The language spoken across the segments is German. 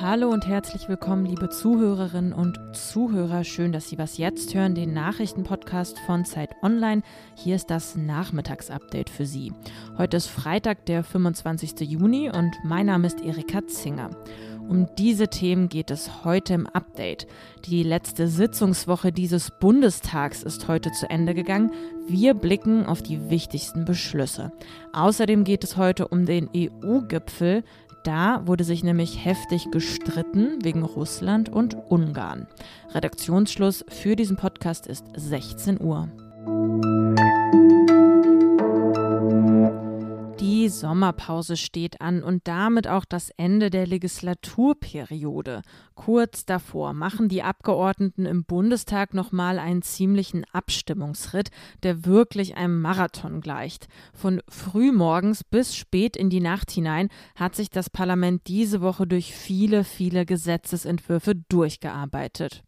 Hallo und herzlich willkommen, liebe Zuhörerinnen und Zuhörer. Schön, dass Sie was jetzt hören, den Nachrichtenpodcast von Zeit Online. Hier ist das Nachmittagsupdate für Sie. Heute ist Freitag, der 25. Juni und mein Name ist Erika Zinger. Um diese Themen geht es heute im Update. Die letzte Sitzungswoche dieses Bundestags ist heute zu Ende gegangen. Wir blicken auf die wichtigsten Beschlüsse. Außerdem geht es heute um den EU-Gipfel. Da wurde sich nämlich heftig gestritten wegen Russland und Ungarn. Redaktionsschluss für diesen Podcast ist 16 Uhr. Sommerpause steht an und damit auch das Ende der Legislaturperiode. Kurz davor machen die Abgeordneten im Bundestag nochmal einen ziemlichen Abstimmungsritt, der wirklich einem Marathon gleicht. Von frühmorgens bis spät in die Nacht hinein hat sich das Parlament diese Woche durch viele, viele Gesetzesentwürfe durchgearbeitet.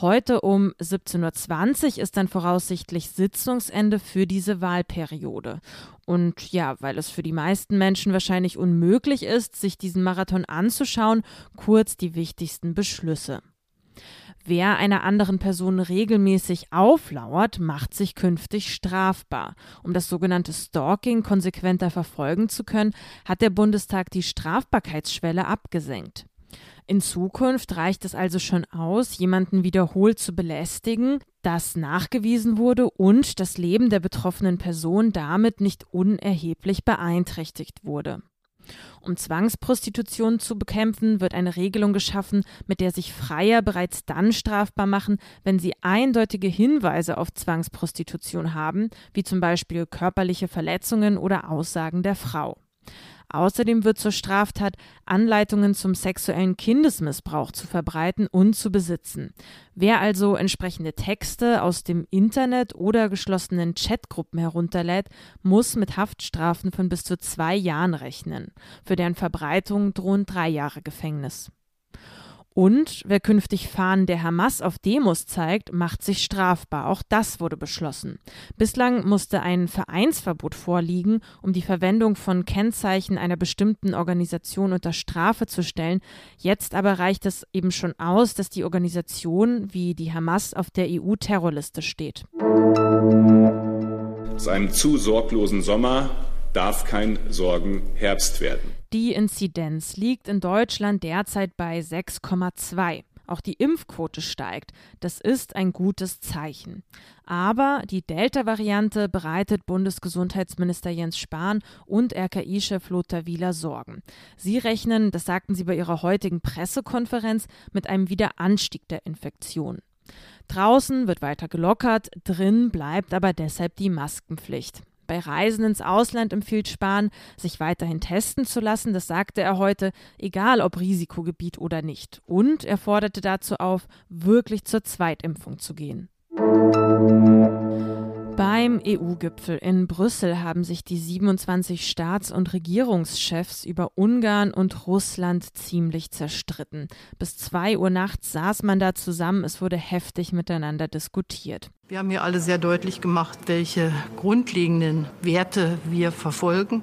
Heute um 17.20 Uhr ist dann voraussichtlich Sitzungsende für diese Wahlperiode. Und ja, weil es für die meisten Menschen wahrscheinlich unmöglich ist, sich diesen Marathon anzuschauen, kurz die wichtigsten Beschlüsse. Wer einer anderen Person regelmäßig auflauert, macht sich künftig strafbar. Um das sogenannte Stalking konsequenter verfolgen zu können, hat der Bundestag die Strafbarkeitsschwelle abgesenkt. In Zukunft reicht es also schon aus, jemanden wiederholt zu belästigen, das nachgewiesen wurde und das Leben der betroffenen Person damit nicht unerheblich beeinträchtigt wurde. Um Zwangsprostitution zu bekämpfen, wird eine Regelung geschaffen, mit der sich Freier bereits dann strafbar machen, wenn sie eindeutige Hinweise auf Zwangsprostitution haben, wie zum Beispiel körperliche Verletzungen oder Aussagen der Frau. Außerdem wird zur Straftat, Anleitungen zum sexuellen Kindesmissbrauch zu verbreiten und zu besitzen. Wer also entsprechende Texte aus dem Internet oder geschlossenen Chatgruppen herunterlädt, muss mit Haftstrafen von bis zu zwei Jahren rechnen. Für deren Verbreitung drohen drei Jahre Gefängnis. Und wer künftig Fahnen der Hamas auf Demos zeigt, macht sich strafbar. Auch das wurde beschlossen. Bislang musste ein Vereinsverbot vorliegen, um die Verwendung von Kennzeichen einer bestimmten Organisation unter Strafe zu stellen. Jetzt aber reicht es eben schon aus, dass die Organisation wie die Hamas auf der EU-Terrorliste steht. Aus einem zu sorglosen Sommer darf kein Sorgenherbst werden. Die Inzidenz liegt in Deutschland derzeit bei 6,2. Auch die Impfquote steigt. Das ist ein gutes Zeichen. Aber die Delta-Variante bereitet Bundesgesundheitsminister Jens Spahn und RKI-Chef Lothar Wieler Sorgen. Sie rechnen, das sagten sie bei ihrer heutigen Pressekonferenz, mit einem Wiederanstieg der Infektion. Draußen wird weiter gelockert, drin bleibt aber deshalb die Maskenpflicht. Bei Reisen ins Ausland empfiehlt Spahn, sich weiterhin testen zu lassen. Das sagte er heute, egal ob Risikogebiet oder nicht. Und er forderte dazu auf, wirklich zur Zweitimpfung zu gehen. Beim EU-Gipfel in Brüssel haben sich die 27 Staats- und Regierungschefs über Ungarn und Russland ziemlich zerstritten. Bis zwei Uhr nachts saß man da zusammen, es wurde heftig miteinander diskutiert. Wir haben hier alle sehr deutlich gemacht, welche grundlegenden Werte wir verfolgen.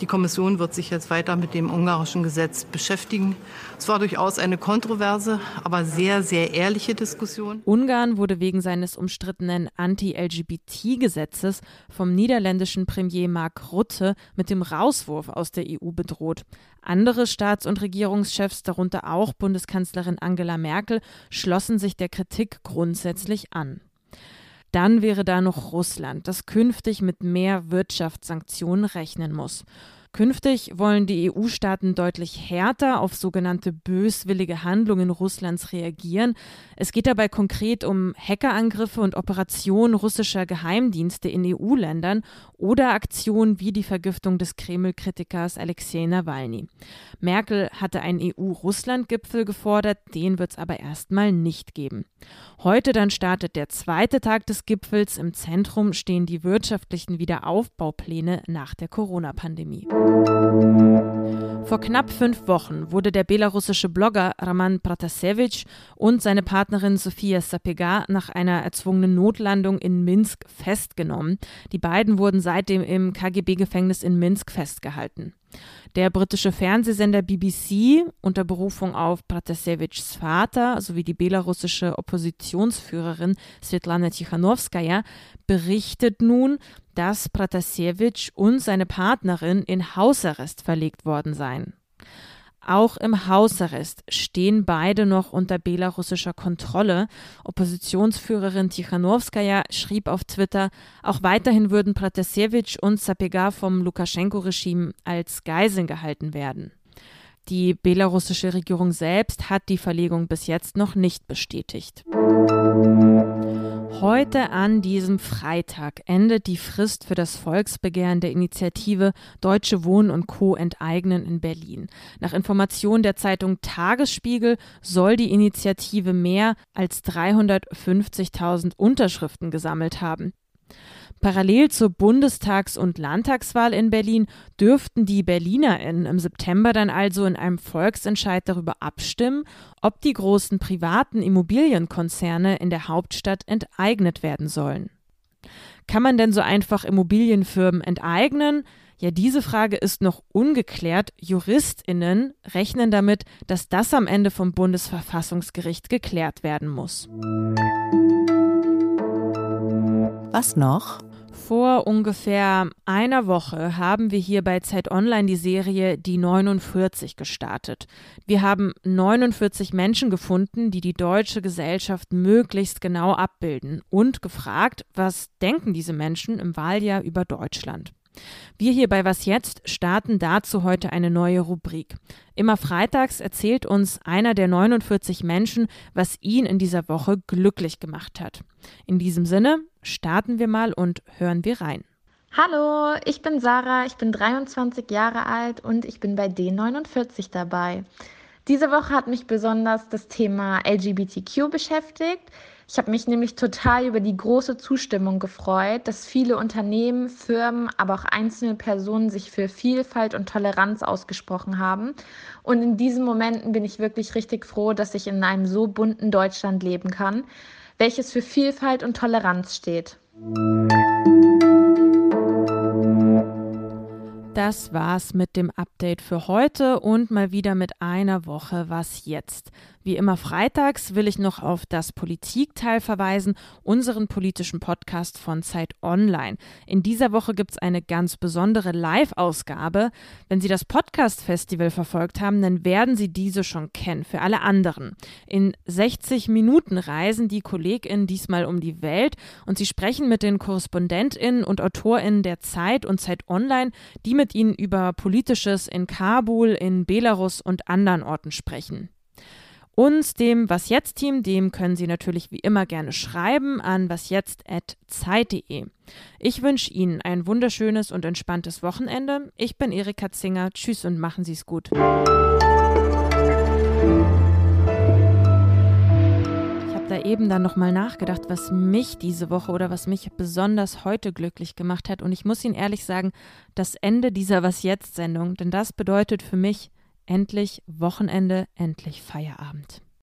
Die Kommission wird sich jetzt weiter mit dem ungarischen Gesetz beschäftigen. Es war durchaus eine kontroverse, aber sehr, sehr ehrliche Diskussion. Ungarn wurde wegen seines umstrittenen Anti-LGBT-Gesetzes vom niederländischen Premier Mark Rutte mit dem Rauswurf aus der EU bedroht. Andere Staats- und Regierungschefs, darunter auch Bundeskanzlerin Angela Merkel, schlossen sich der Kritik grundsätzlich an. Dann wäre da noch Russland, das künftig mit mehr Wirtschaftssanktionen rechnen muss. Künftig wollen die EU-Staaten deutlich härter auf sogenannte böswillige Handlungen Russlands reagieren. Es geht dabei konkret um Hackerangriffe und Operationen russischer Geheimdienste in EU-Ländern oder Aktionen wie die Vergiftung des Kreml-Kritikers Alexei Nawalny. Merkel hatte einen EU-Russland-Gipfel gefordert, den wird es aber erstmal nicht geben. Heute dann startet der zweite Tag des Gipfels. Im Zentrum stehen die wirtschaftlichen Wiederaufbaupläne nach der Corona-Pandemie. Música Vor knapp fünf Wochen wurde der belarussische Blogger Raman Pratasevich und seine Partnerin Sofia Sapega nach einer erzwungenen Notlandung in Minsk festgenommen. Die beiden wurden seitdem im KGB-Gefängnis in Minsk festgehalten. Der britische Fernsehsender BBC unter Berufung auf Pratasevichs Vater sowie die belarussische Oppositionsführerin Svetlana Tichanowskaja berichtet nun, dass Pratasevich und seine Partnerin in Hausarrest verlegt worden seien. Auch im Hausarrest stehen beide noch unter belarussischer Kontrolle. Oppositionsführerin Tichanowskaja schrieb auf Twitter, auch weiterhin würden Pratasevich und Sapega vom Lukaschenko-Regime als Geiseln gehalten werden. Die belarussische Regierung selbst hat die Verlegung bis jetzt noch nicht bestätigt. Heute an diesem Freitag endet die Frist für das Volksbegehren der Initiative Deutsche Wohnen und Co. enteignen in Berlin. Nach Informationen der Zeitung Tagesspiegel soll die Initiative mehr als 350.000 Unterschriften gesammelt haben. Parallel zur Bundestags- und Landtagswahl in Berlin dürften die BerlinerInnen im September dann also in einem Volksentscheid darüber abstimmen, ob die großen privaten Immobilienkonzerne in der Hauptstadt enteignet werden sollen. Kann man denn so einfach Immobilienfirmen enteignen? Ja, diese Frage ist noch ungeklärt. JuristInnen rechnen damit, dass das am Ende vom Bundesverfassungsgericht geklärt werden muss. Was noch? Vor ungefähr einer Woche haben wir hier bei Zeit Online die Serie Die 49 gestartet. Wir haben 49 Menschen gefunden, die die deutsche Gesellschaft möglichst genau abbilden und gefragt, was denken diese Menschen im Wahljahr über Deutschland. Wir hier bei Was jetzt starten dazu heute eine neue Rubrik. Immer freitags erzählt uns einer der 49 Menschen, was ihn in dieser Woche glücklich gemacht hat. In diesem Sinne starten wir mal und hören wir rein. Hallo, ich bin Sarah, ich bin 23 Jahre alt und ich bin bei D49 dabei. Diese Woche hat mich besonders das Thema LGBTQ beschäftigt. Ich habe mich nämlich total über die große Zustimmung gefreut, dass viele Unternehmen, Firmen, aber auch einzelne Personen sich für Vielfalt und Toleranz ausgesprochen haben. Und in diesen Momenten bin ich wirklich richtig froh, dass ich in einem so bunten Deutschland leben kann, welches für Vielfalt und Toleranz steht. Das war's mit dem Update für heute und mal wieder mit einer Woche Was jetzt. Wie immer freitags will ich noch auf das Politikteil verweisen, unseren politischen Podcast von Zeit Online. In dieser Woche gibt es eine ganz besondere Live-Ausgabe. Wenn Sie das Podcast-Festival verfolgt haben, dann werden Sie diese schon kennen. Für alle anderen. In 60 Minuten reisen die KollegInnen diesmal um die Welt und sie sprechen mit den KorrespondentInnen und AutorInnen der Zeit und Zeit Online, die mit ihnen über Politisches in Kabul, in Belarus und anderen Orten sprechen. Uns, dem Was Jetzt Team, dem können Sie natürlich wie immer gerne schreiben an wasjetzt.zeit.de. Ich wünsche Ihnen ein wunderschönes und entspanntes Wochenende. Ich bin Erika Zinger. Tschüss und machen Sie es gut. Eben dann nochmal nachgedacht, was mich diese Woche oder was mich besonders heute glücklich gemacht hat. Und ich muss Ihnen ehrlich sagen, das Ende dieser Was Jetzt Sendung, denn das bedeutet für mich, Endlich Wochenende, endlich Feierabend.